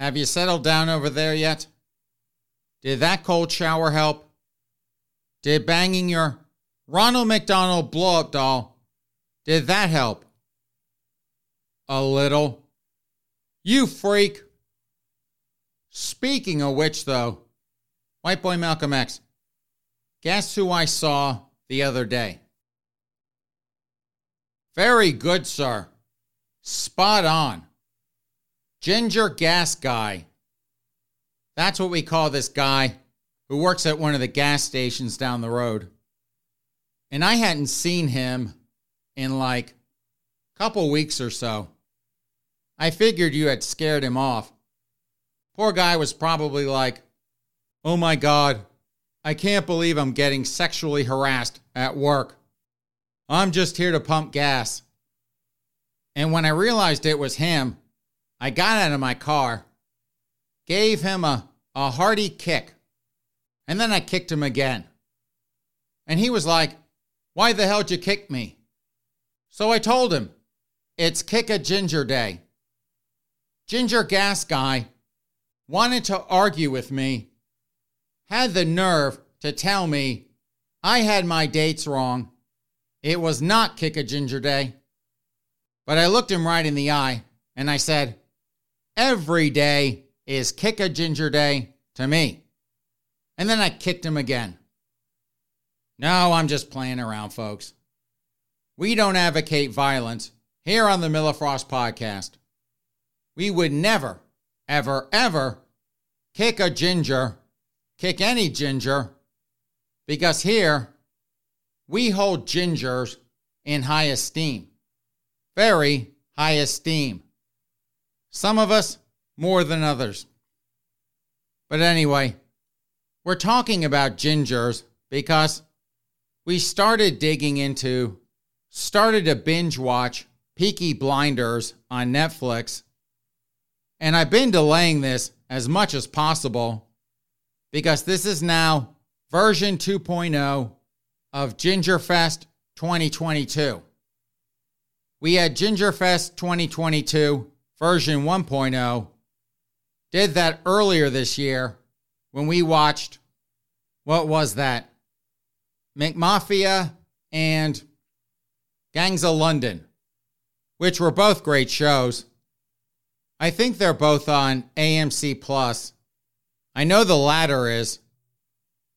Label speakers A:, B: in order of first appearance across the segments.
A: Have you settled down over there yet? Did that cold shower help? Did banging your Ronald McDonald blow up doll, did that help? A little. You freak. Speaking of which, though, White Boy Malcolm X, guess who I saw the other day? Very good, sir. Spot on. Ginger Gas Guy. That's what we call this guy who works at one of the gas stations down the road. And I hadn't seen him in like a couple weeks or so. I figured you had scared him off. Poor guy was probably like, Oh my God, I can't believe I'm getting sexually harassed at work. I'm just here to pump gas. And when I realized it was him, I got out of my car, gave him a, a hearty kick, and then I kicked him again. And he was like, Why the hell'd you kick me? So I told him, It's Kick a Ginger Day. Ginger Gas Guy wanted to argue with me, had the nerve to tell me I had my dates wrong. It was not Kick a Ginger Day. But I looked him right in the eye and I said, Every day is kick a ginger day to me. And then I kicked him again. No, I'm just playing around, folks. We don't advocate violence here on the Miller Frost podcast. We would never, ever, ever kick a ginger, kick any ginger, because here we hold gingers in high esteem. Very high esteem. Some of us more than others. But anyway, we're talking about gingers because we started digging into, started to binge watch Peaky Blinders on Netflix. And I've been delaying this as much as possible because this is now version 2.0 of Gingerfest 2022. We had Gingerfest 2022 version 1.0 did that earlier this year when we watched what was that? McMafia and Gangs of London, which were both great shows. I think they're both on AMC Plus. I know the latter is,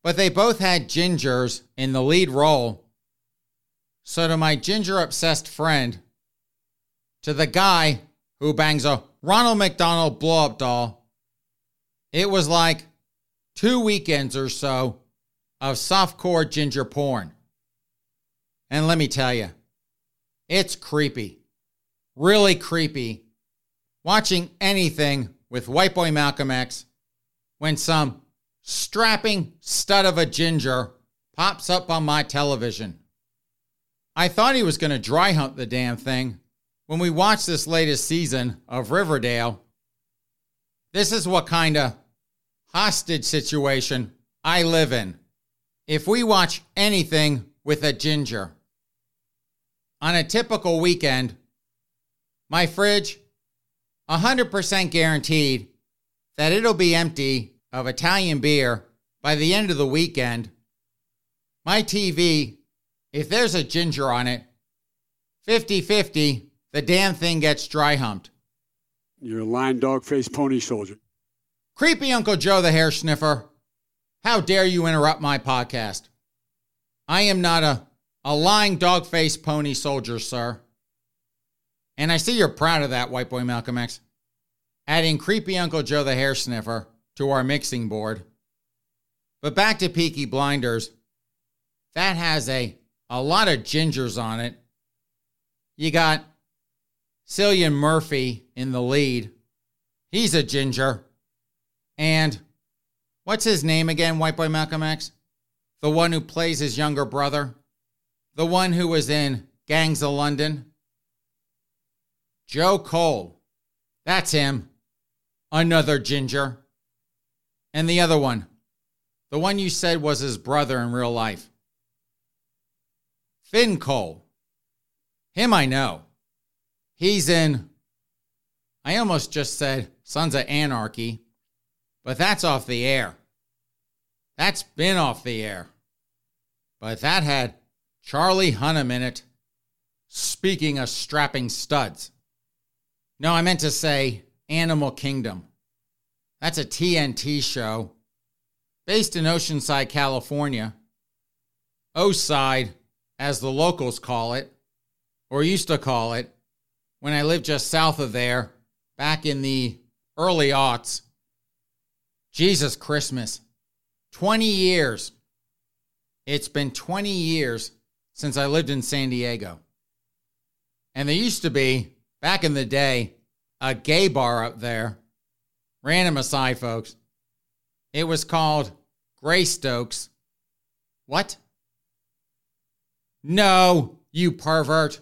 A: but they both had gingers in the lead role. So to my ginger obsessed friend, to the guy who bangs a Ronald McDonald blow up doll. It was like two weekends or so of softcore ginger porn. And let me tell you, it's creepy. Really creepy. Watching anything with White Boy Malcolm X when some strapping stud of a ginger pops up on my television. I thought he was going to dry hunt the damn thing when we watch this latest season of Riverdale, this is what kind of hostage situation I live in. If we watch anything with a ginger, on a typical weekend, my fridge, 100% guaranteed that it'll be empty of Italian beer by the end of the weekend. My TV, if there's a ginger on it, 50 50 the damn thing gets dry humped.
B: You're a lying dog faced pony soldier.
A: Creepy Uncle Joe the hair sniffer. How dare you interrupt my podcast? I am not a, a lying dog faced pony soldier, sir. And I see you're proud of that, White Boy Malcolm X. Adding creepy Uncle Joe the hair sniffer to our mixing board. But back to Peaky Blinders. That has a, a lot of gingers on it. You got Cillian Murphy in the lead. He's a ginger. And what's his name again, White Boy Malcolm X? The one who plays his younger brother? The one who was in Gangs of London? Joe Cole. That's him. Another ginger. And the other one. The one you said was his brother in real life. Finn Cole. Him I know. He's in, I almost just said Sons of Anarchy, but that's off the air. That's been off the air. But that had Charlie Hunnam in it. Speaking of strapping studs. No, I meant to say Animal Kingdom. That's a TNT show based in Oceanside, California. O-side, as the locals call it, or used to call it, when I lived just south of there back in the early aughts. Jesus Christmas. 20 years. It's been 20 years since I lived in San Diego. And there used to be, back in the day, a gay bar up there. Random aside, folks. It was called Greystoke's. What? No, you pervert.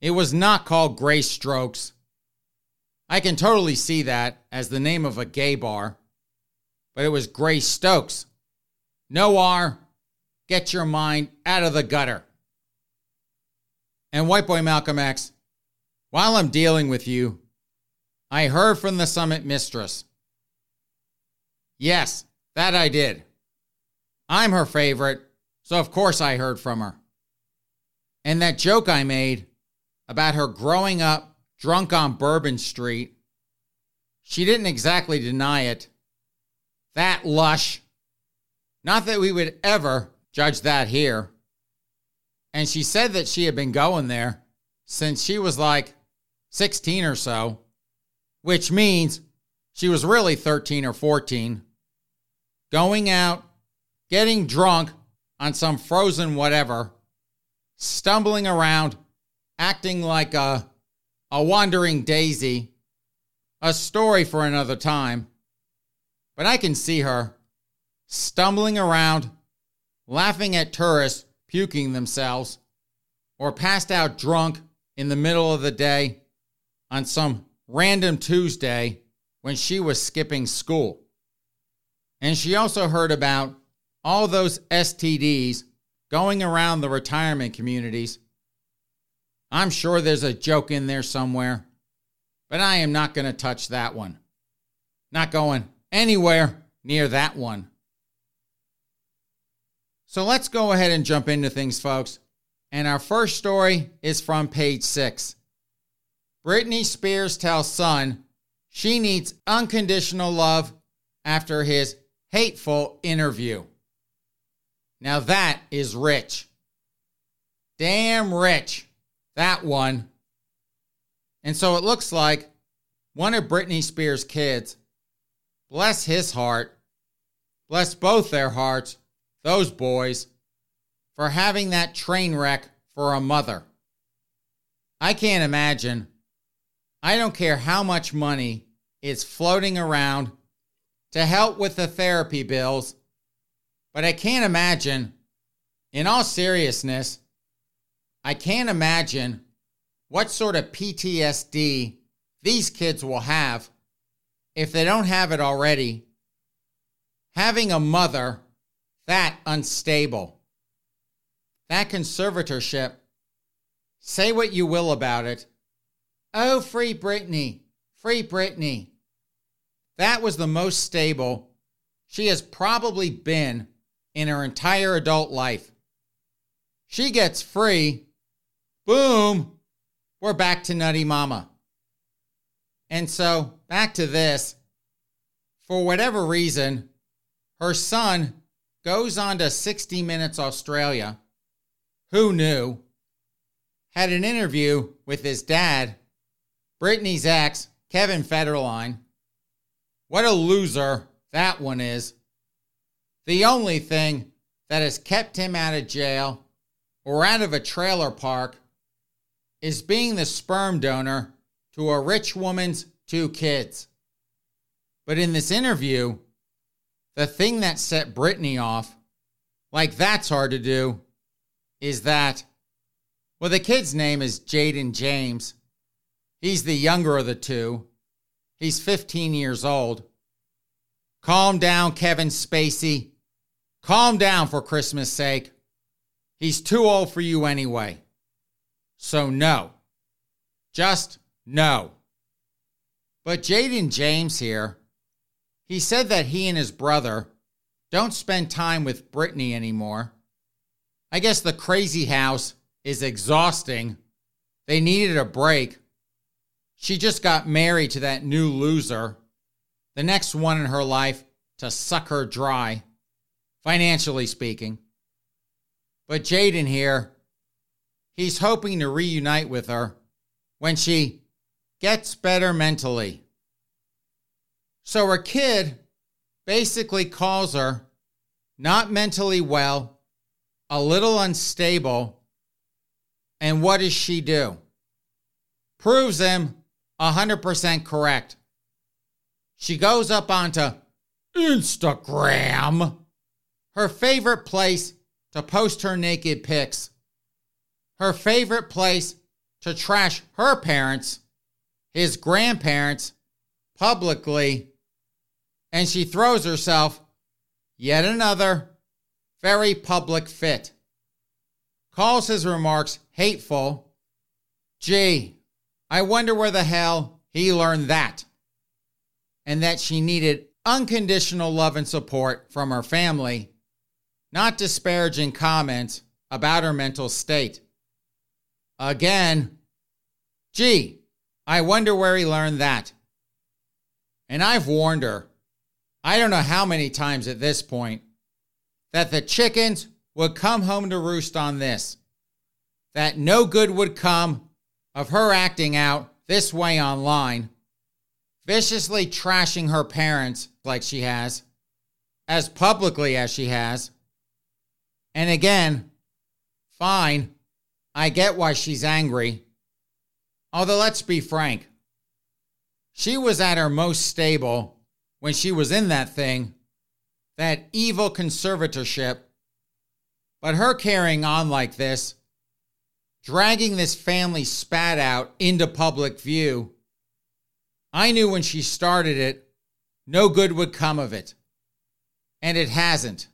A: It was not called Gray Strokes. I can totally see that as the name of a gay bar, but it was Gray Stokes. No R. Get your mind out of the gutter. And White Boy Malcolm X, while I'm dealing with you, I heard from the summit mistress. Yes, that I did. I'm her favorite, so of course I heard from her. And that joke I made about her growing up drunk on Bourbon Street. She didn't exactly deny it. That lush. Not that we would ever judge that here. And she said that she had been going there since she was like 16 or so, which means she was really 13 or 14. Going out, getting drunk on some frozen whatever, stumbling around acting like a, a wandering daisy, a story for another time. But I can see her stumbling around, laughing at tourists puking themselves, or passed out drunk in the middle of the day on some random Tuesday when she was skipping school. And she also heard about all those STDs going around the retirement communities I'm sure there's a joke in there somewhere, but I am not going to touch that one. Not going anywhere near that one. So let's go ahead and jump into things, folks. And our first story is from page six. Britney Spears tells son she needs unconditional love after his hateful interview. Now that is rich. Damn rich. That one. And so it looks like one of Britney Spears' kids, bless his heart, bless both their hearts, those boys, for having that train wreck for a mother. I can't imagine. I don't care how much money is floating around to help with the therapy bills, but I can't imagine, in all seriousness, I can't imagine what sort of PTSD these kids will have if they don't have it already. Having a mother that unstable, that conservatorship, say what you will about it. Oh, free Britney, free Britney. That was the most stable she has probably been in her entire adult life. She gets free Boom, we're back to Nutty Mama. And so, back to this. For whatever reason, her son goes on to 60 Minutes Australia. Who knew? had an interview with his dad, Britney's ex, Kevin Federline. What a loser that one is. The only thing that has kept him out of jail or out of a trailer park is being the sperm donor to a rich woman's two kids. But in this interview, the thing that set Britney off, like that's hard to do, is that, well, the kid's name is Jaden James. He's the younger of the two. He's 15 years old. Calm down, Kevin Spacey. Calm down for Christmas sake. He's too old for you anyway. So, no. Just no. But Jaden James here, he said that he and his brother don't spend time with Britney anymore. I guess the crazy house is exhausting. They needed a break. She just got married to that new loser, the next one in her life to suck her dry, financially speaking. But Jaden here, he's hoping to reunite with her when she gets better mentally. So her kid basically calls her not mentally well, a little unstable, and what does she do? Proves him 100% correct. She goes up onto Instagram, her favorite place to post her naked pics, her favorite place to trash her parents, his grandparents, publicly, and she throws herself yet another very public fit. Calls his remarks hateful. Gee, I wonder where the hell he learned that. And that she needed unconditional love and support from her family, not disparaging comments about her mental state. Again, gee, I wonder where he learned that. And I've warned her, I don't know how many times at this point, that the chickens would come home to roost on this, that no good would come of her acting out this way online viciously trashing her parents like she has, as publicly as she has. And again, fine, I get why she's angry. Although, let's be frank, she was at her most stable when she was in that thing, that evil conservatorship. But her carrying on like this, dragging this family spat out into public view, I knew when she started it, no good would come of it. And it hasn't.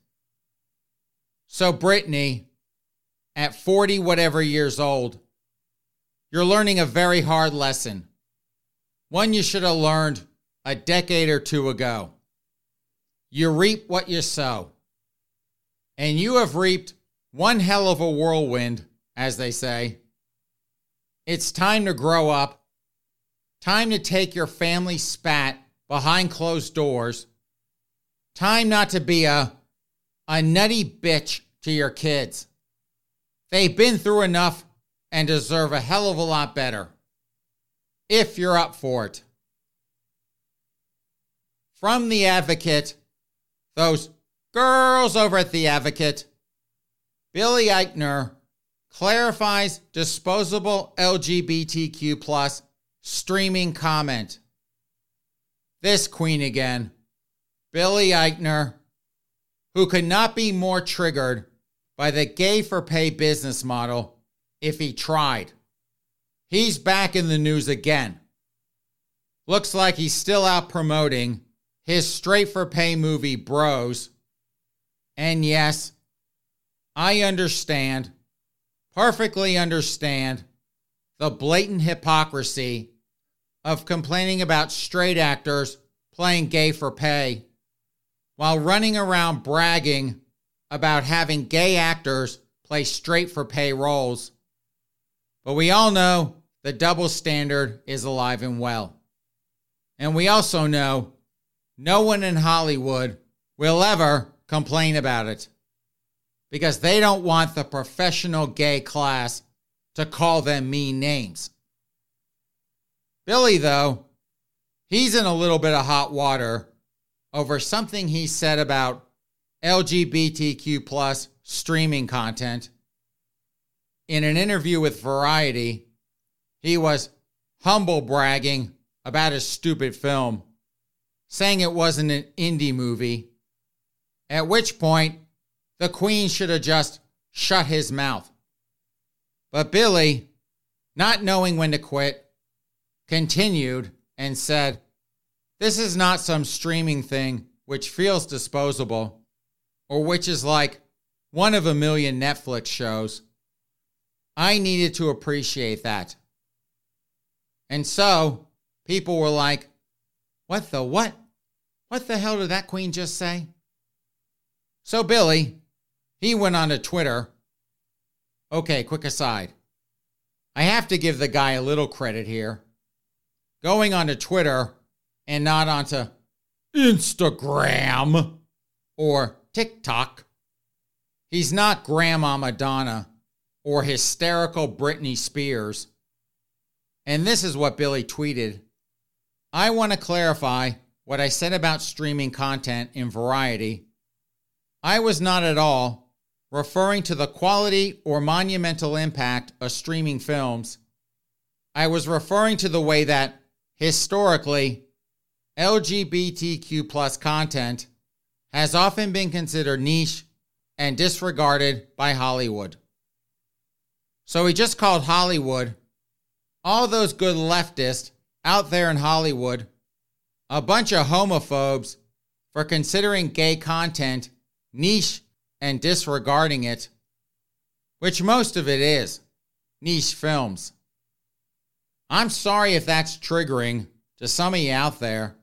A: So, Britney, at 40 whatever years old, you're learning a very hard lesson. One you should have learned a decade or two ago. You reap what you sow. And you have reaped one hell of a whirlwind, as they say. It's time to grow up Time to take your family spat behind closed doors. Time not to be a, a nutty bitch to your kids. They've been through enough and deserve a hell of a lot better. If you're up for it. From The Advocate, those girls over at The Advocate, Billy Eichner clarifies disposable LGBTQ plus streaming comment. This queen again, Billy Eichner, who could not be more triggered by the gay for pay business model if he tried. He's back in the news again. Looks like he's still out promoting his straight for pay movie Bros. And yes, I understand, perfectly understand, the blatant hypocrisy of complaining about straight actors playing gay for pay while running around bragging about having gay actors play straight for pay roles. But we all know the double standard is alive and well. And we also know no one in Hollywood will ever complain about it because they don't want the professional gay class to call them mean names. Billy, though, he's in a little bit of hot water over something he said about LGBTQ plus streaming content. In an interview with Variety, he was humble bragging about his stupid film, saying it wasn't an indie movie, at which point the Queen should have just shut his mouth. But Billy, not knowing when to quit, continued and said, This is not some streaming thing which feels disposable or which is like one of a million Netflix shows. I needed to appreciate that. And so people were like, What the what? What the hell did that queen just say? So Billy, he went on to Twitter. Okay, quick aside. I have to give the guy a little credit here. Going onto Twitter and not onto Instagram or TikTok. He's not Grandma Madonna or hysterical Britney Spears. And this is what Billy tweeted I want to clarify what I said about streaming content in Variety. I was not at all referring to the quality or monumental impact of streaming films. I was referring to the way that, historically, LGBTQ plus content has often been considered niche and disregarded by Hollywood. So he just called Hollywood, all those good leftists out there in Hollywood, a bunch of homophobes for considering gay content niche and disregarding it, which most of it is niche films. I'm sorry if that's triggering to some of you out there,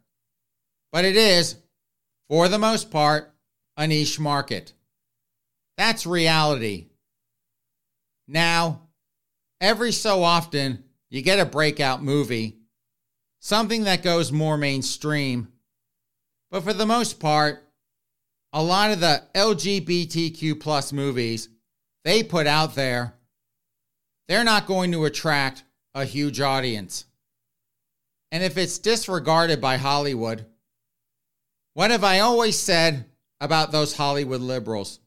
A: but it is, for the most part, a niche market. That's reality. Now, every so often, you get a breakout movie, something that goes more mainstream. But for the most part, a lot of the LGBTQ plus movies they put out there, they're not going to attract a huge audience. And if it's disregarded by Hollywood, what have I always said about those Hollywood liberals?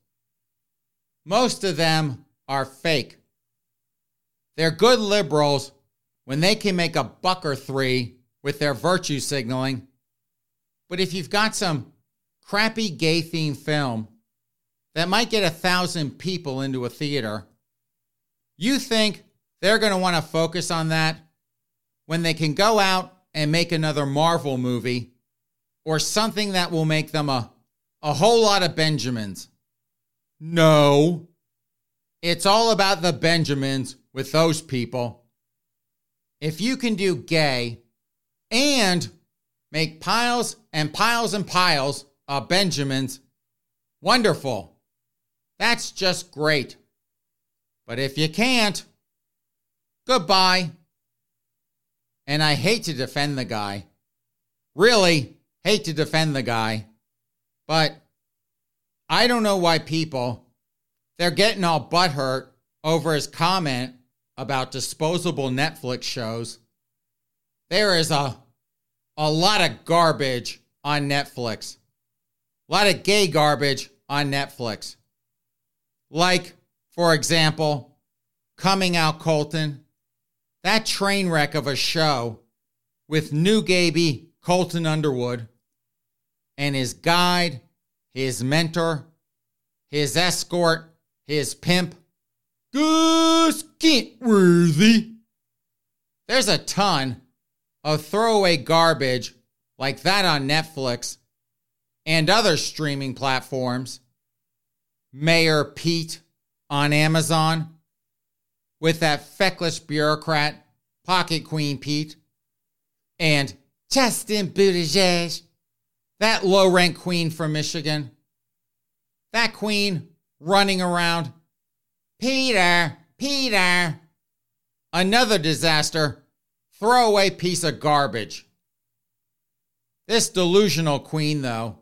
A: Most of them are fake. They're good liberals when they can make a buck or three with their virtue signaling. But if you've got some crappy gay themed film that might get a thousand people into a theater, you think they're going to want to focus on that when they can go out and make another Marvel movie or something that will make them a, a whole lot of Benjamins? No. It's all about the Benjamins with those people. If you can do gay and make piles and piles and piles of Benjamins, wonderful. That's just great. But if you can't, goodbye. And I hate to defend the guy. Really hate to defend the guy. But I don't know why people they're getting all butthurt over his comment about disposable Netflix shows. There is a, a lot of garbage on Netflix. A lot of gay garbage on Netflix. Like, for example, Coming Out Colton, that train wreck of a show with new Gaby Colton Underwood and his guide, his mentor, his escort, his pimp, Gus Kenworthy. There's a ton of throwaway garbage like that on Netflix and other streaming platforms. Mayor Pete on Amazon with that feckless bureaucrat, Pocket Queen Pete, and Chasten Buttigieg, that low rank queen from Michigan. That queen running around. Peter, Peter. Another disaster. Throwaway piece of garbage. This delusional queen, though,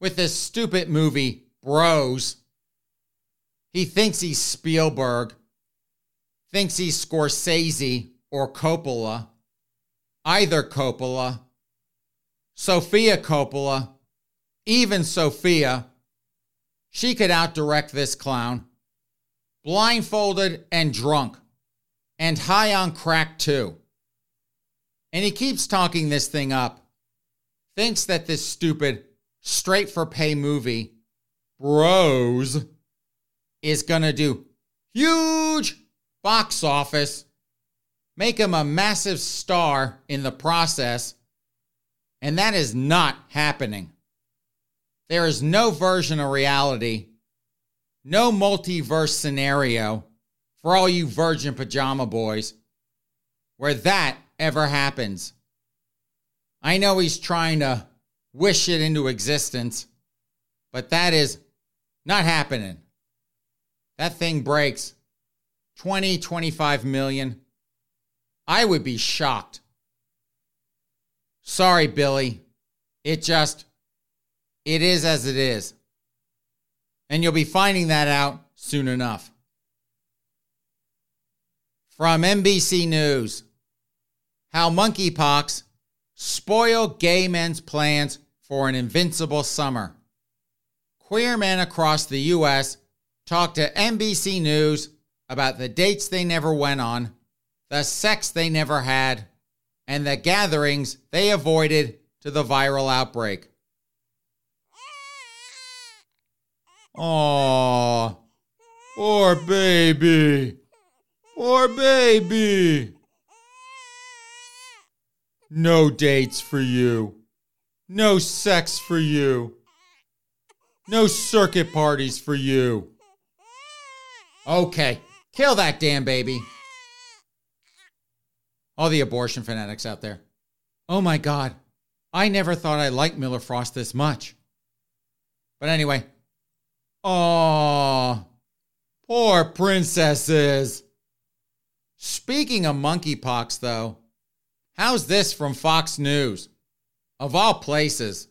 A: with this stupid movie, Bros, he thinks he's Spielberg. thinks he's Scorsese or Coppola, either Coppola, Sofia Coppola, even Sofia, she could outdirect this clown, blindfolded and drunk, and high on crack too. And he keeps talking this thing up, thinks that this stupid, straight for pay movie, Bros, is gonna do huge box office, make him a massive star in the process, and that is not happening. There is no version of reality, no multiverse scenario for all you virgin pajama boys where that ever happens. I know he's trying to wish it into existence, but that is not happening. That thing breaks 20, 25 million. I would be shocked. Sorry, Billy. It just, it is as it is. And you'll be finding that out soon enough. From NBC News How monkeypox spoil gay men's plans for an invincible summer. Queer men across the U.S. talk to NBC News about the dates they never went on, the sex they never had, and the gatherings they avoided to the viral outbreak. Aww, poor baby, poor baby. No dates for you. No sex for you. No circuit parties for you. Okay, kill that damn baby. All the abortion fanatics out there. Oh my God, I never thought I liked Miller Frost this much. But anyway, oh, poor princesses. Speaking of monkeypox, though, how's this from Fox News? Of all places,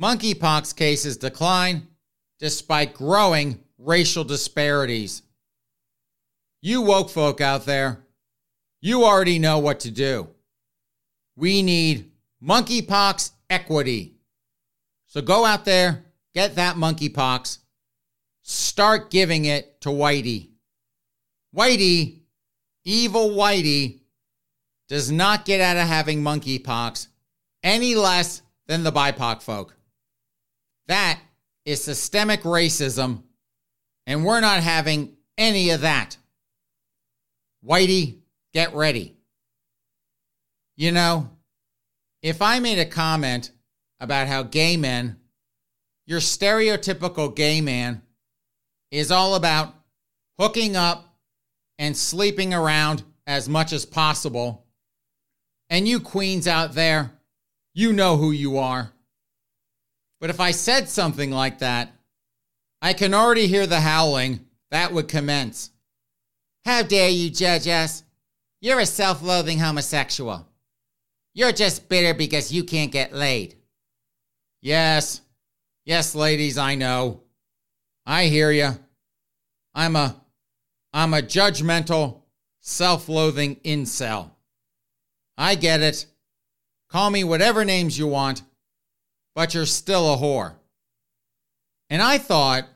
A: monkeypox cases decline despite growing racial disparities. You woke folk out there, you already know what to do. We need monkeypox equity. So go out there, get that monkeypox, start giving it to Whitey. Whitey, evil Whitey, does not get out of having monkeypox any less than the BIPOC folk. That is systemic racism, and we're not having any of that. Whitey, get ready. You know, if I made a comment about how gay men, your stereotypical gay man, is all about hooking up and sleeping around as much as possible, and you queens out there, you know who you are. But if I said something like that, I can already hear the howling that would commence. How dare you judge us? You're a self loathing homosexual. You're just bitter because you can't get laid. Yes, yes, ladies, I know. I hear you. I'm a I'm a judgmental, self-loathing incel. I get it. Call me whatever names you want, but you're still a whore. And I thought,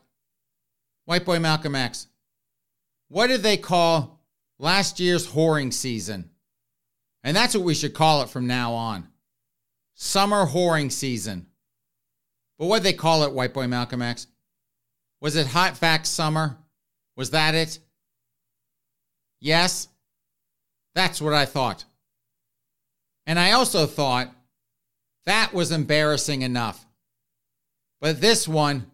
A: White Boy Malcolm X, what did they call last year's whoring season? And that's what we should call it from now on. Summer whoring season. But what they call it, White Boy Malcolm X? Was it Hot Vax Summer? Was that it? Yes? That's what I thought. And I also thought that was embarrassing enough. But this one,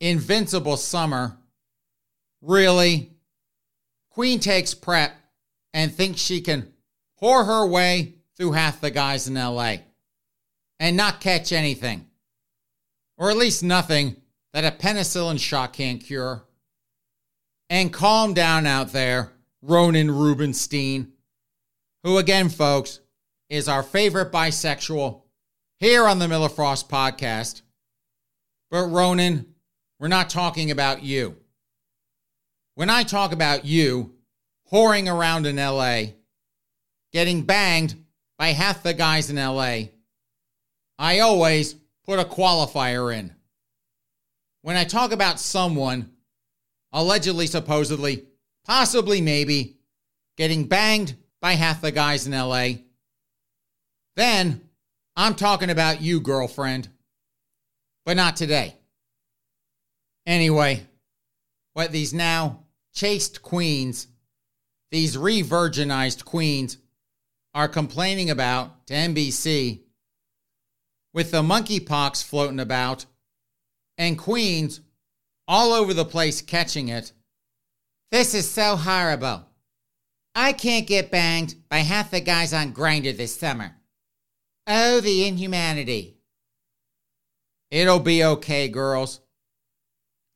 A: Invincible Summer, really? Queen takes PrEP and thinks she can whore her way through half the guys in LA and not catch anything. Or at least nothing that a penicillin shot can't cure. And calm down out there, Ronan Rubenstein, who, again, folks, is our favorite bisexual here on the Miller Frost podcast. But Ronan, we're not talking about you. When I talk about you, whoring around in LA, getting banged by half the guys in LA, I always put a qualifier in. When I talk about someone allegedly, supposedly, possibly, maybe getting banged by half the guys in LA, then I'm talking about you, girlfriend. But not today. Anyway, what these now chaste queens, these re virginized queens, are complaining about to NBC with the monkeypox floating about and queens all over the place catching it. This is so horrible. I can't get banged by half the guys on Grindr this summer. Oh, the inhumanity. It'll be okay, girls.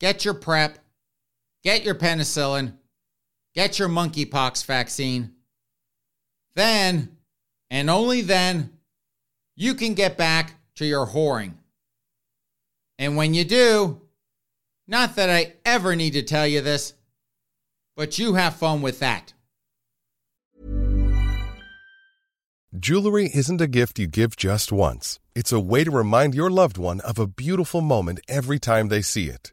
A: Get your PrEP, get your penicillin, get your monkeypox vaccine. Then, and only then, you can get back to your whoring. And when you do, not that I ever need to tell you this, but you have fun with that.
C: Jewelry isn't a gift you give just once. It's a way to remind your loved one of a beautiful moment every time they see it.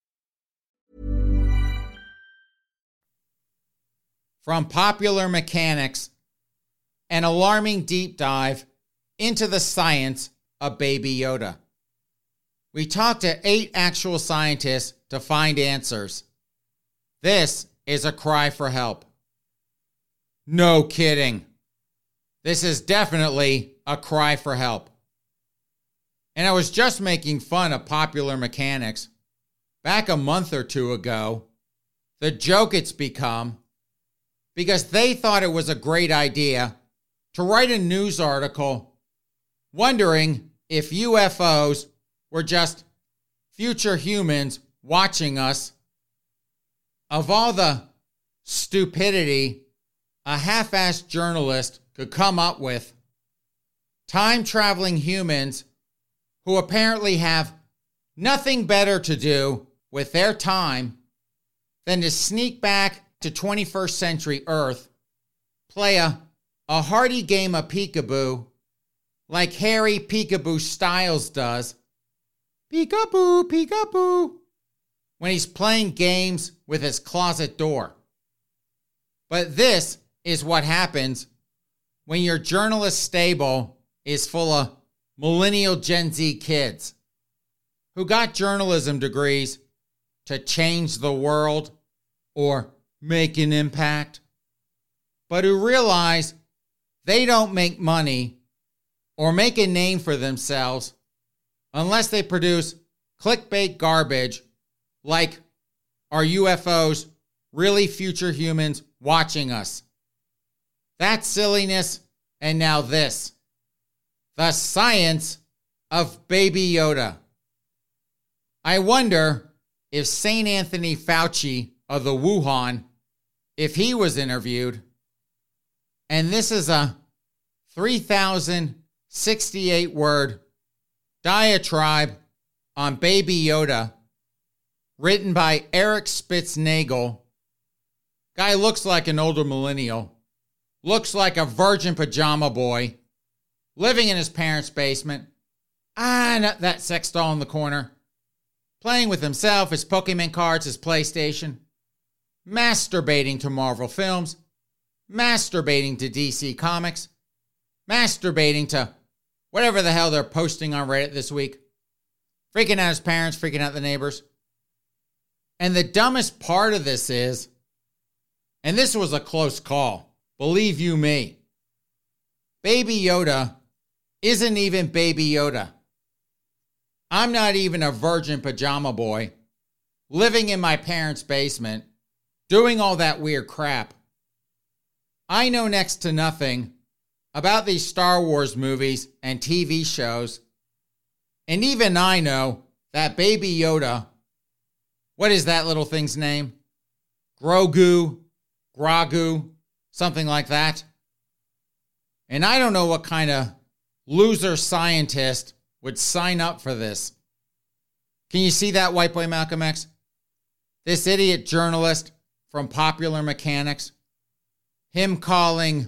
A: From popular mechanics, an alarming deep dive into the science of Baby Yoda. We talked to eight actual scientists to find answers. This is a cry for help. No kidding. This is definitely a cry for help. And I was just making fun of popular mechanics. Back a month or two ago, the joke it's become because they thought it was a great idea to write a news article wondering if UFOs were just future humans watching us. Of all the stupidity a half assed journalist could come up with, time traveling humans who apparently have nothing better to do with their time than to sneak back to 21st century Earth, play a, a hearty game of peekaboo like Harry Peekaboo Styles does. Peekaboo, peekaboo, when he's playing games with his closet door. But this is what happens when your journalist stable is full of millennial Gen Z kids who got journalism degrees to change the world or make an impact, but who realize they don't make money or make a name for themselves unless they produce clickbait garbage like are UFOs really future humans watching us? That silliness, and now this the science of Baby Yoda. I wonder if St. Anthony Fauci of the Wuhan if he was interviewed, and this is a 3,068 word diatribe on Baby Yoda, written by Eric Spitznagel. Guy looks like an older millennial, looks like a virgin pajama boy, living in his parents' basement. Ah, that sex doll in the corner, playing with himself, his Pokemon cards, his PlayStation masturbating to Marvel films, masturbating to DC Comics, masturbating to whatever the hell they're posting on Reddit this week. Freaking out his parents, freaking out the neighbors. And the dumbest part of this is, and this was a close call, believe you me, Baby Yoda isn't even Baby Yoda. I'm not even a virgin pajama boy living in my parents' basement, doing all that weird crap. I know next to nothing about these Star Wars movies and TV shows. And even I know that Baby Yoda, what is that little thing's name? Grogu, Gragu, something like that. And I don't know what kind of loser scientist would sign up for this. Can you see that, white boy Malcolm X? This idiot journalist from Popular Mechanics, him calling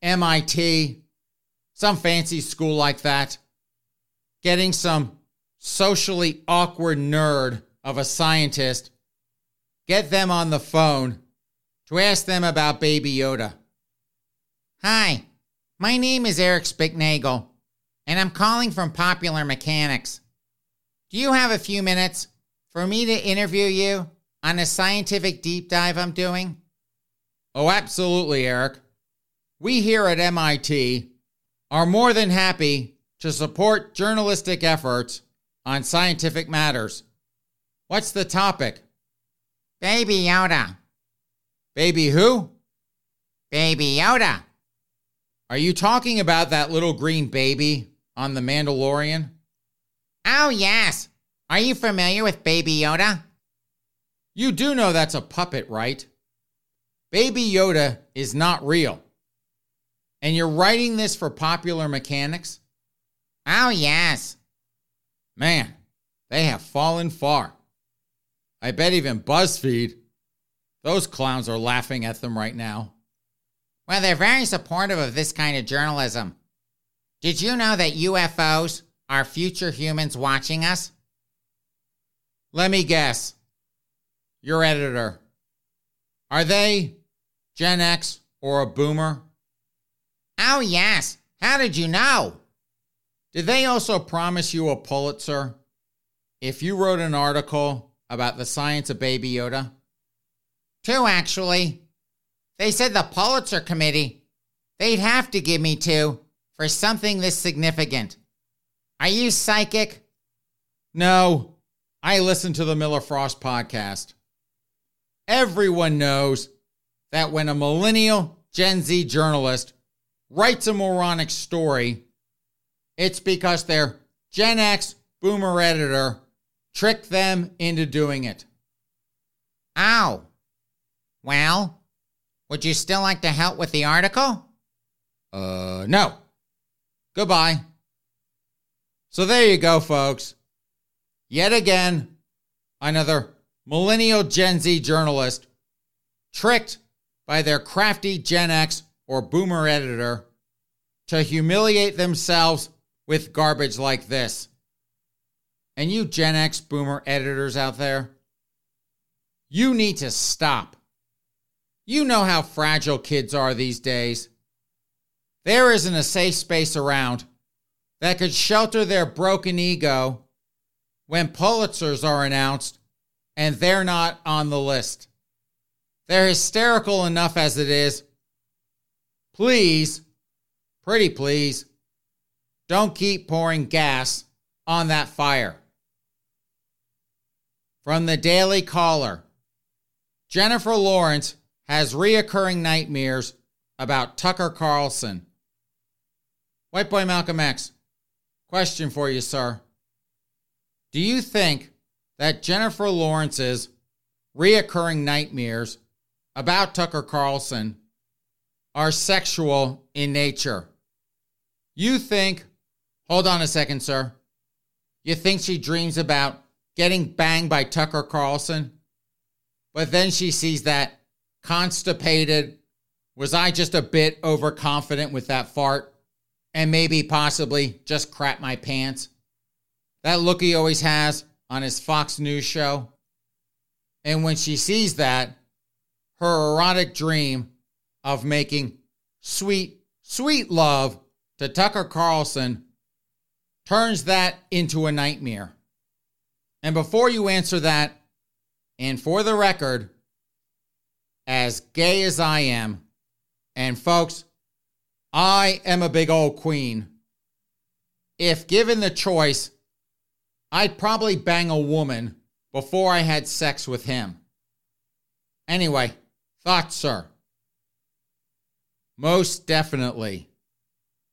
A: MIT, some fancy school like that, getting some socially awkward nerd of a scientist, get them on the phone to ask them about Baby Yoda. Hi, my name is Eric Spicknagel, and I'm calling from Popular Mechanics. Do you have a few minutes for me to interview you on a scientific deep dive I'm doing? Oh, absolutely, Eric. We here at MIT are more than happy to support journalistic efforts on scientific matters. What's the topic? Baby Yoda. Baby who? Baby Yoda. Are you talking about that little green baby on The Mandalorian? Oh, yes. Are you familiar with Baby Yoda? You do know that's a puppet, right? Baby Yoda is not real. And you're writing this for popular mechanics? Oh, yes. Man, they have fallen far. I bet even BuzzFeed, those clowns are laughing at them right now. Well, they're very supportive of this kind of journalism. Did you know that UFOs are future humans watching us? Let me guess. Your editor. Are they Gen X or a boomer? Oh, yes. How did you know? Did they also promise you a Pulitzer if you wrote an article about the science of Baby Yoda? Two, actually. They said the Pulitzer Committee, they'd have to give me two for something this significant. Are you psychic? No, I listen to the Miller Frost podcast. Everyone knows that when a millennial Gen Z journalist writes a moronic story, it's because their Gen X boomer editor tricked them into doing it. Ow. Well, would you still like to help with the article? Uh, no. Goodbye. So there you go, folks. Yet again, another millennial Gen Z journalist tricked by their crafty Gen X or boomer editor to humiliate themselves with garbage like this. And you Gen X boomer editors out there, you need to stop. You know how fragile kids are these days. There isn't a safe space around that could shelter their broken ego when Pulitzers are announced and they're not on the list. They're hysterical enough as it is. Please, pretty please, don't keep pouring gas on that fire. From the Daily Caller Jennifer Lawrence has reoccurring nightmares about Tucker Carlson. White Boy Malcolm X, question for you, sir. Do you think that Jennifer Lawrence's reoccurring nightmares about Tucker Carlson are sexual in nature? You think, hold on a second, sir. You think she dreams about getting banged by Tucker Carlson? But then she sees that constipated, was I just a bit overconfident with that fart? And maybe possibly just crap my pants? That look he always has on his Fox News show. And when she sees that, her erotic dream of making sweet, sweet love to Tucker Carlson turns that into a nightmare? And before you answer that, and for the record, as gay as I am, and folks, I am a big old queen. If given the choice, I'd probably bang a woman before I had sex with him. Anyway, thoughts, sir? Most definitely.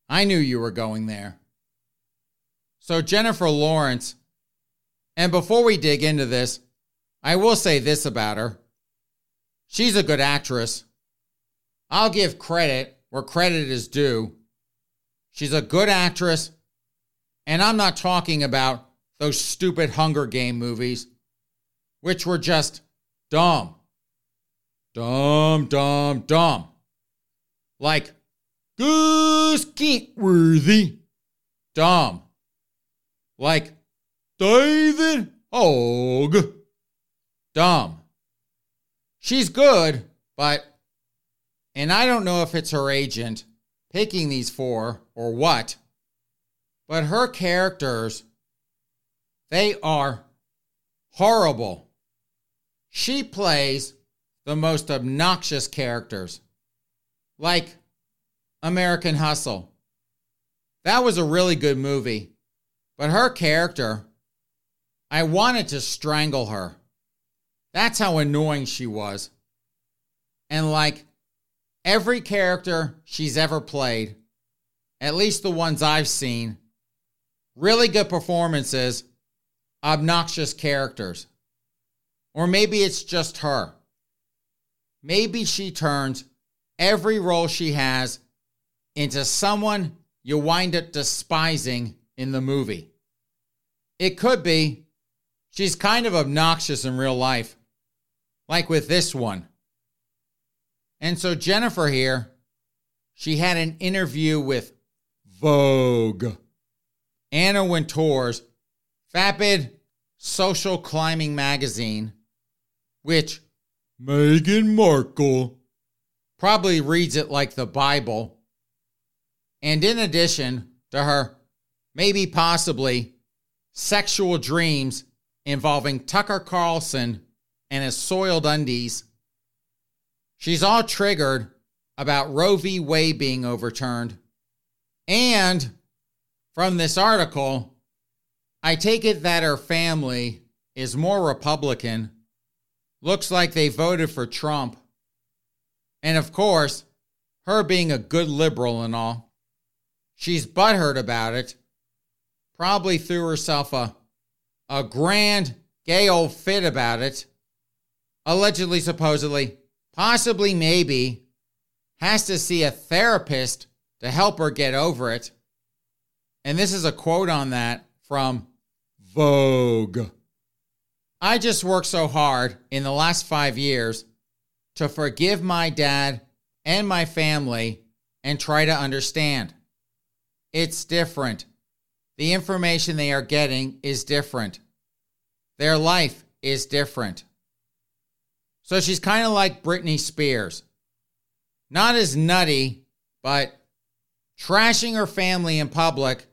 A: I knew you were going there. So, Jennifer Lawrence, and before we dig into this, I will say this about her. She's a good actress. I'll give credit where credit is due. She's a good actress. And I'm not talking about those stupid Hunger Game movies, which were just dumb. Dumb, dumb, dumb. Like Gus Kenworthy. Dumb. Like David Hogg. Dumb. She's good, but, and I don't know if it's her agent picking these four or what, but her characters, they are horrible. She plays the most obnoxious characters, like American Hustle. That was a really good movie, but her character, I wanted to strangle her. That's how annoying she was. And like every character she's ever played, at least the ones I've seen, really good performances, obnoxious characters. Or maybe it's just her. Maybe she turns every role she has into someone you wind up despising in the movie. It could be she's kind of obnoxious in real life, like with this one. And so Jennifer here, she had an interview with Vogue. Anna Wintour's Vapid Social Climbing magazine, which Meghan Markle probably reads it like the Bible. And in addition to her, maybe possibly, sexual dreams involving Tucker Carlson and his soiled undies, she's all triggered about Roe v. Wade being overturned. And from this article, I take it that her family is more Republican. Looks like they voted for Trump. And of course, her being a good liberal and all, she's butthurt about it. Probably threw herself a, a grand gay old fit about it. Allegedly, supposedly, possibly, maybe, has to see a therapist to help her get over it. And this is a quote on that from Vogue. I just worked so hard in the last five years to forgive my dad and my family and try to understand. It's different. The information they are getting is different. Their life is different. So she's kind of like Britney Spears. Not as nutty, but trashing her family in public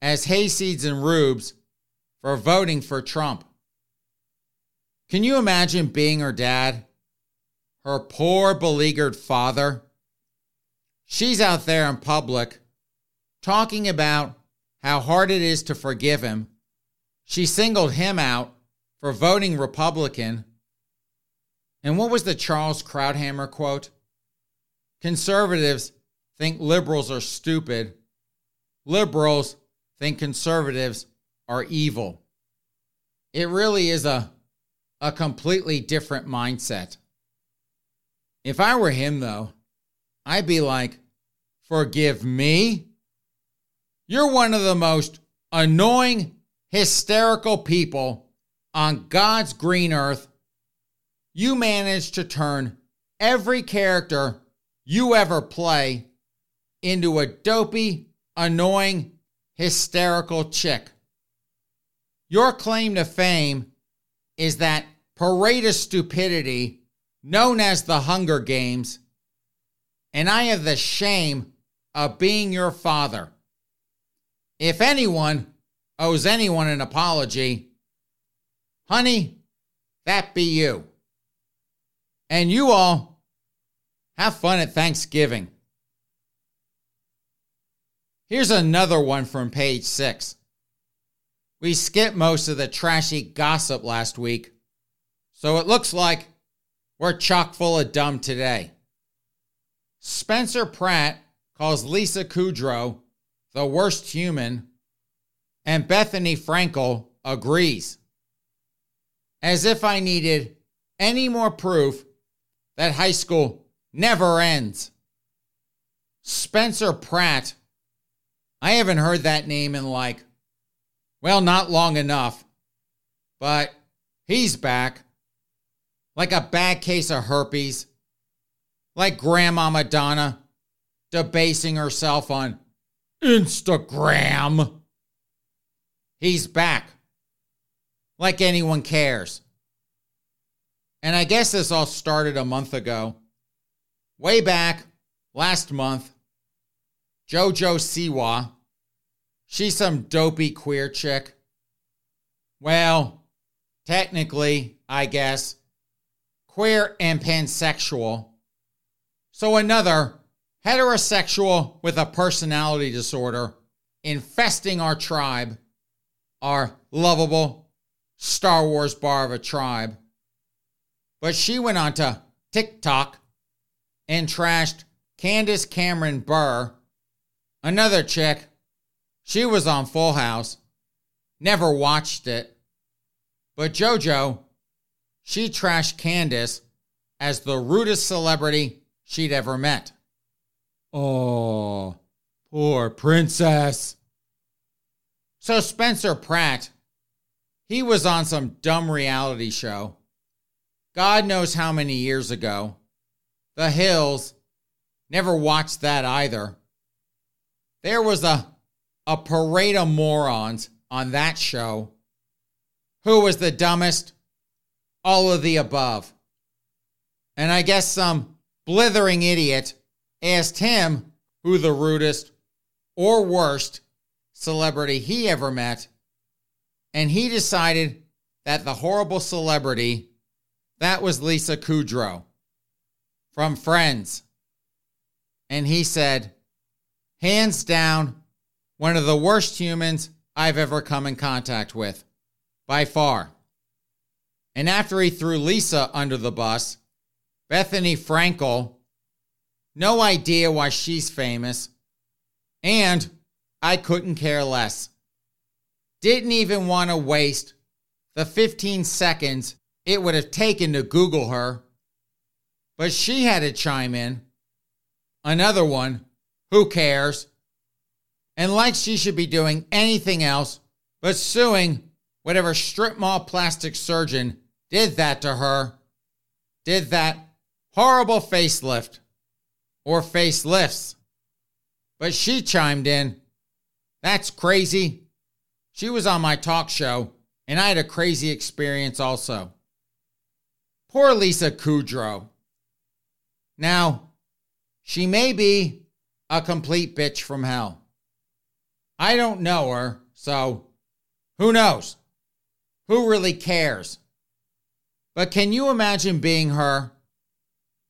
A: as hayseeds and rubes for voting for Trump. Can you imagine being her dad? Her poor, beleaguered father? She's out there in public talking about how hard it is to forgive him. She singled him out for voting Republican. And what was the Charles Krauthammer quote? Conservatives think liberals are stupid. Liberals think conservatives are evil. It really is a, a completely different mindset. If I were him, though, I'd be like, forgive me? You're one of the most annoying, hysterical people on God's green earth. You managed to turn every character you ever play into a dopey, annoying, hysterical chick. Your claim to fame is that parade of stupidity known as the Hunger Games, and I have the shame of being your father. If anyone owes anyone an apology, honey, that be you. And you all have fun at Thanksgiving. Here's another one from page six. We skipped most of the trashy gossip last week, so it looks like we're chock full of dumb today. Spencer Pratt calls Lisa Kudrow the worst human, and Bethenny Frankel agrees. As if I needed any more proof that high school never ends. Spencer Pratt, I haven't heard that name in like, well, not long enough, but he's back. Like a bad case of herpes. Like Grandma Madonna debasing herself on Instagram. He's back. Like anyone cares. And I guess this all started a month ago. Way back last month, JoJo Siwa, she's some dopey queer chick. Well, technically, I guess, queer and pansexual. So another heterosexual with a personality disorder infesting our tribe, our lovable Star Wars bar of a tribe. But she went on to TikTok and trashed Candace Cameron Bure, another chick. She was on Full House. Never watched it. But JoJo, she trashed Candace as the rudest celebrity she'd ever met. Oh, poor princess. So Spencer Pratt, he was on some dumb reality show. God knows how many years ago. The Hills, never watched that either. There was a, a parade of morons on that show. Who was the dumbest? All of the above. And I guess some blithering idiot asked him who the rudest or worst celebrity he ever met, and he decided that the horrible celebrity that was Lisa Kudrow from Friends. And he said, hands down, one of the worst humans I've ever come in contact with, by far. And after he threw Lisa under the bus, Bethenny Frankel no idea why she's famous. And I couldn't care less. Didn't even want to waste the 15 seconds it would have taken to Google her. But she had to chime in. Another one, who cares? And like she should be doing anything else but suing whatever strip mall plastic surgeon did that to her, did that horrible facelift or facelifts. But she chimed in. That's crazy. She was on my talk show, and I had a crazy experience also. Poor Lisa Kudrow. Now, she may be a complete bitch from hell. I don't know her, so who knows? Who really cares? But can you imagine being her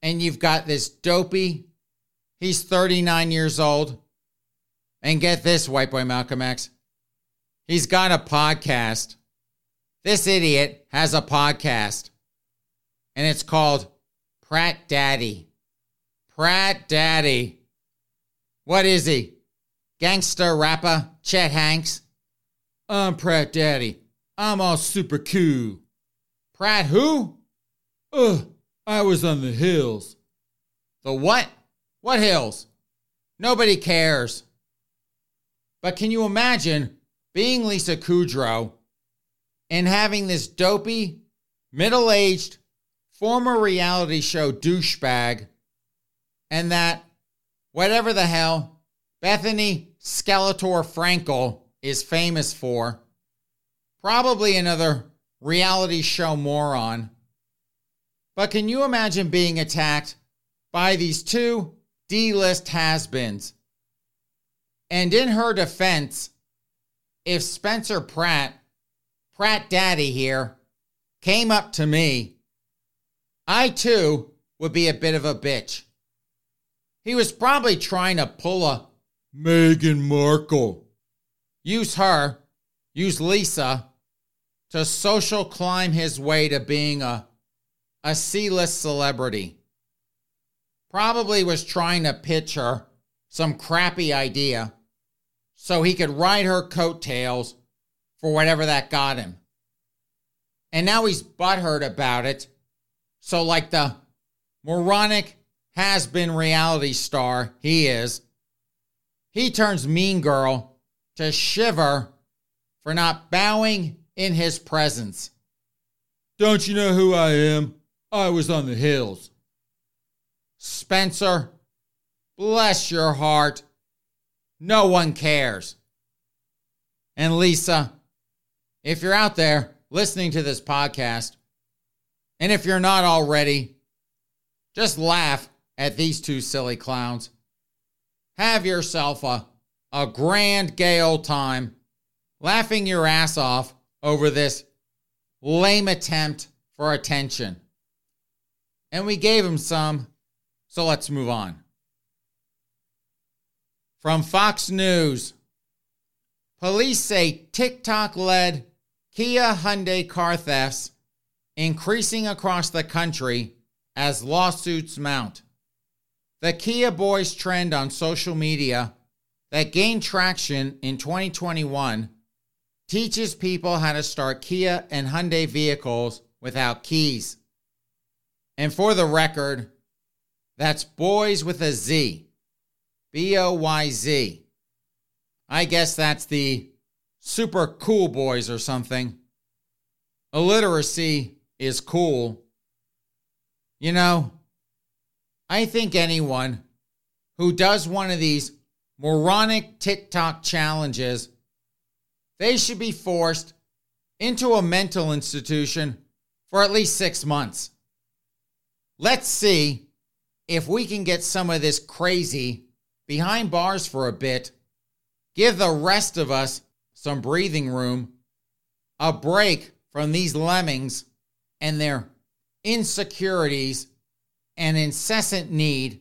A: and you've got this dopey, He's 39 years old. And get this, White Boy Malcolm X. He's got a podcast. This idiot has a podcast. And it's called Pratt Daddy. Pratt Daddy. What is he? Gangster rapper Chet Hanks? I'm Pratt Daddy. I'm all super cool. Pratt who? Ugh, I was on the hills. The what? What hills? Nobody cares. But can you imagine being Lisa Kudrow and having this dopey, middle aged, former reality show douchebag and that whatever the hell Bethenny Skeletor Frankel is famous for? Probably another reality show moron. But can you imagine being attacked by these two D list has beens. And in her defense, if Spencer Pratt, Pratt Daddy here, came up to me, I too would be a bit of a bitch. He was probably trying to pull a Meghan Markle. Use her, use Lisa, to social climb his way to being a, a C list celebrity. Probably was trying to pitch her some crappy idea so he could ride her coattails for whatever that got him. And now he's butthurt about it. So, like the moronic has been reality star he is, he turns mean girl to shiver for not bowing in his presence. Don't you know who I am? I was on the hills. Spencer, bless your heart. No one cares. And Lisa, if you're out there listening to this podcast, and if you're not already, just laugh at these two silly clowns. Have yourself a, a grand gay old time laughing your ass off over this lame attempt for attention. And we gave him some, so let's move on. From Fox News Police say TikTok led Kia Hyundai car thefts increasing across the country as lawsuits mount. The Kia Boys trend on social media that gained traction in 2021 teaches people how to start Kia and Hyundai vehicles without keys. And for the record, that's boys with a Z. B O Y Z. I guess that's the super cool boys or something. Illiteracy is cool. You know, I think anyone who does one of these moronic TikTok challenges, they should be forced into a mental institution for at least six months. Let's see if we can get some of this crazy behind bars for a bit, give the rest of us some breathing room, a break from these lemmings and their insecurities and incessant need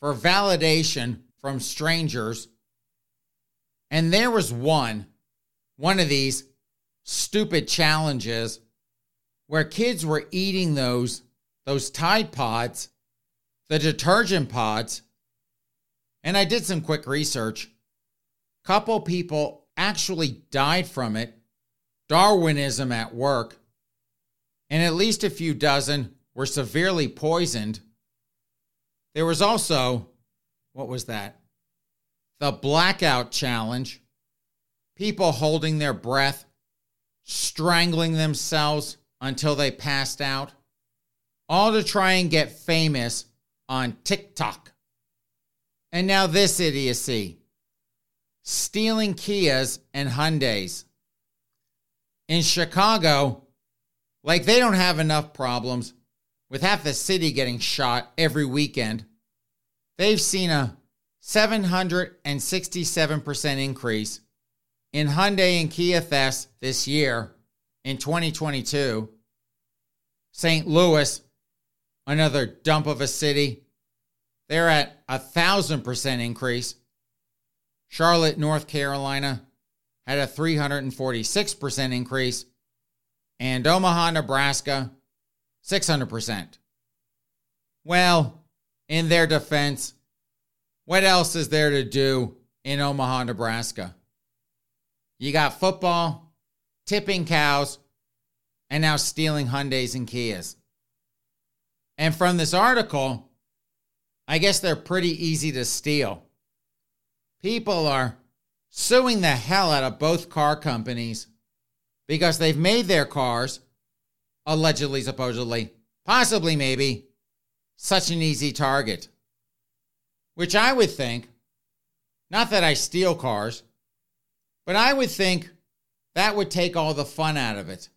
A: for validation from strangers. And there was one, one of these stupid challenges where kids were eating those those Tide Pods, the detergent pods, and I did some quick research. Couple people actually died from it. Darwinism at work. And at least a few dozen were severely poisoned. There was also, what was that? The blackout challenge. People holding their breath, strangling themselves until they passed out, all to try and get famous on TikTok. And now this idiocy stealing Kias and Hyundais. In Chicago, like they don't have enough problems with half the city getting shot every weekend. They've seen a 767% increase in Hyundai and Kia thefts this year in 2022. St. Louis, another dump of a city, they're at a thousand percent increase. Charlotte, North Carolina had a 346% increase. And Omaha, Nebraska, 600%. Well, in their defense, what else is there to do in Omaha, Nebraska? You got football, tipping cows, and now stealing Hyundais and Kias. And from this article, I guess they're pretty easy to steal. People are suing the hell out of both car companies because they've made their cars, allegedly, supposedly, possibly, maybe, such an easy target. Which I would think, not that I steal cars, but I would think that would take all the fun out of it.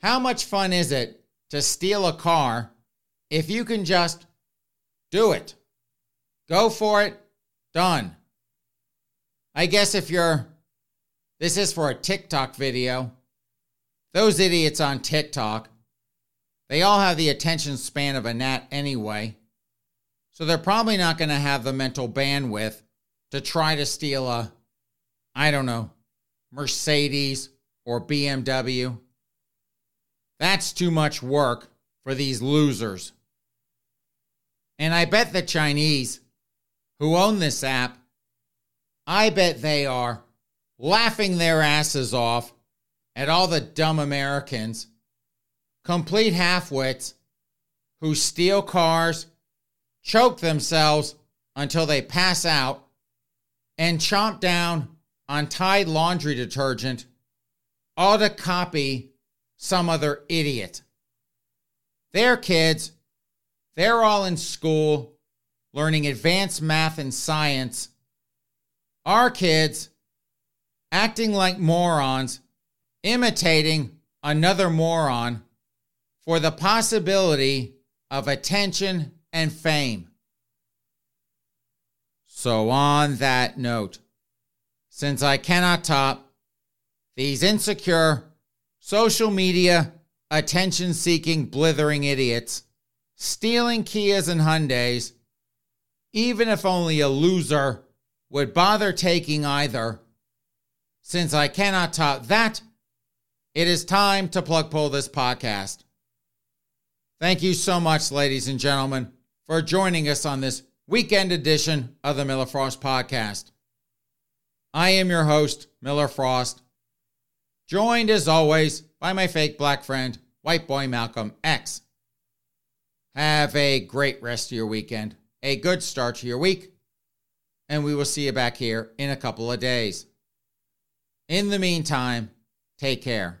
A: How much fun is it to steal a car if you can just do it. Go for it. Done. I guess if you're This is for a TikTok video. Those idiots on TikTok, they all have the attention span of a gnat anyway. So they're probably not going to have the mental bandwidth to try to steal a, I don't know, Mercedes or BMW. That's too much work for these losers. And I bet the Chinese who own this app, I bet they are laughing their asses off at all the dumb Americans, complete halfwits who steal cars, choke themselves until they pass out, and chomp down on Tide laundry detergent, all to copy some other idiot. Their kids, they're all in school learning advanced math and science. Our kids, acting like morons, imitating another moron for the possibility of attention and fame. So, on that note, since I cannot top these insecure, social media, attention seeking, blithering idiots stealing Kias and Hyundais, even if only a loser would bother taking either, since I cannot top that, it is time to plug pull this podcast. Thank you so much, ladies and gentlemen, for joining us on this weekend edition of the Miller Frost Podcast. I am your host, Miller Frost, joined as always by my fake black friend, White Boy Malcolm X. Have a great rest of your weekend, a good start to your week, and we will see you back here in a couple of days. In the meantime, take care.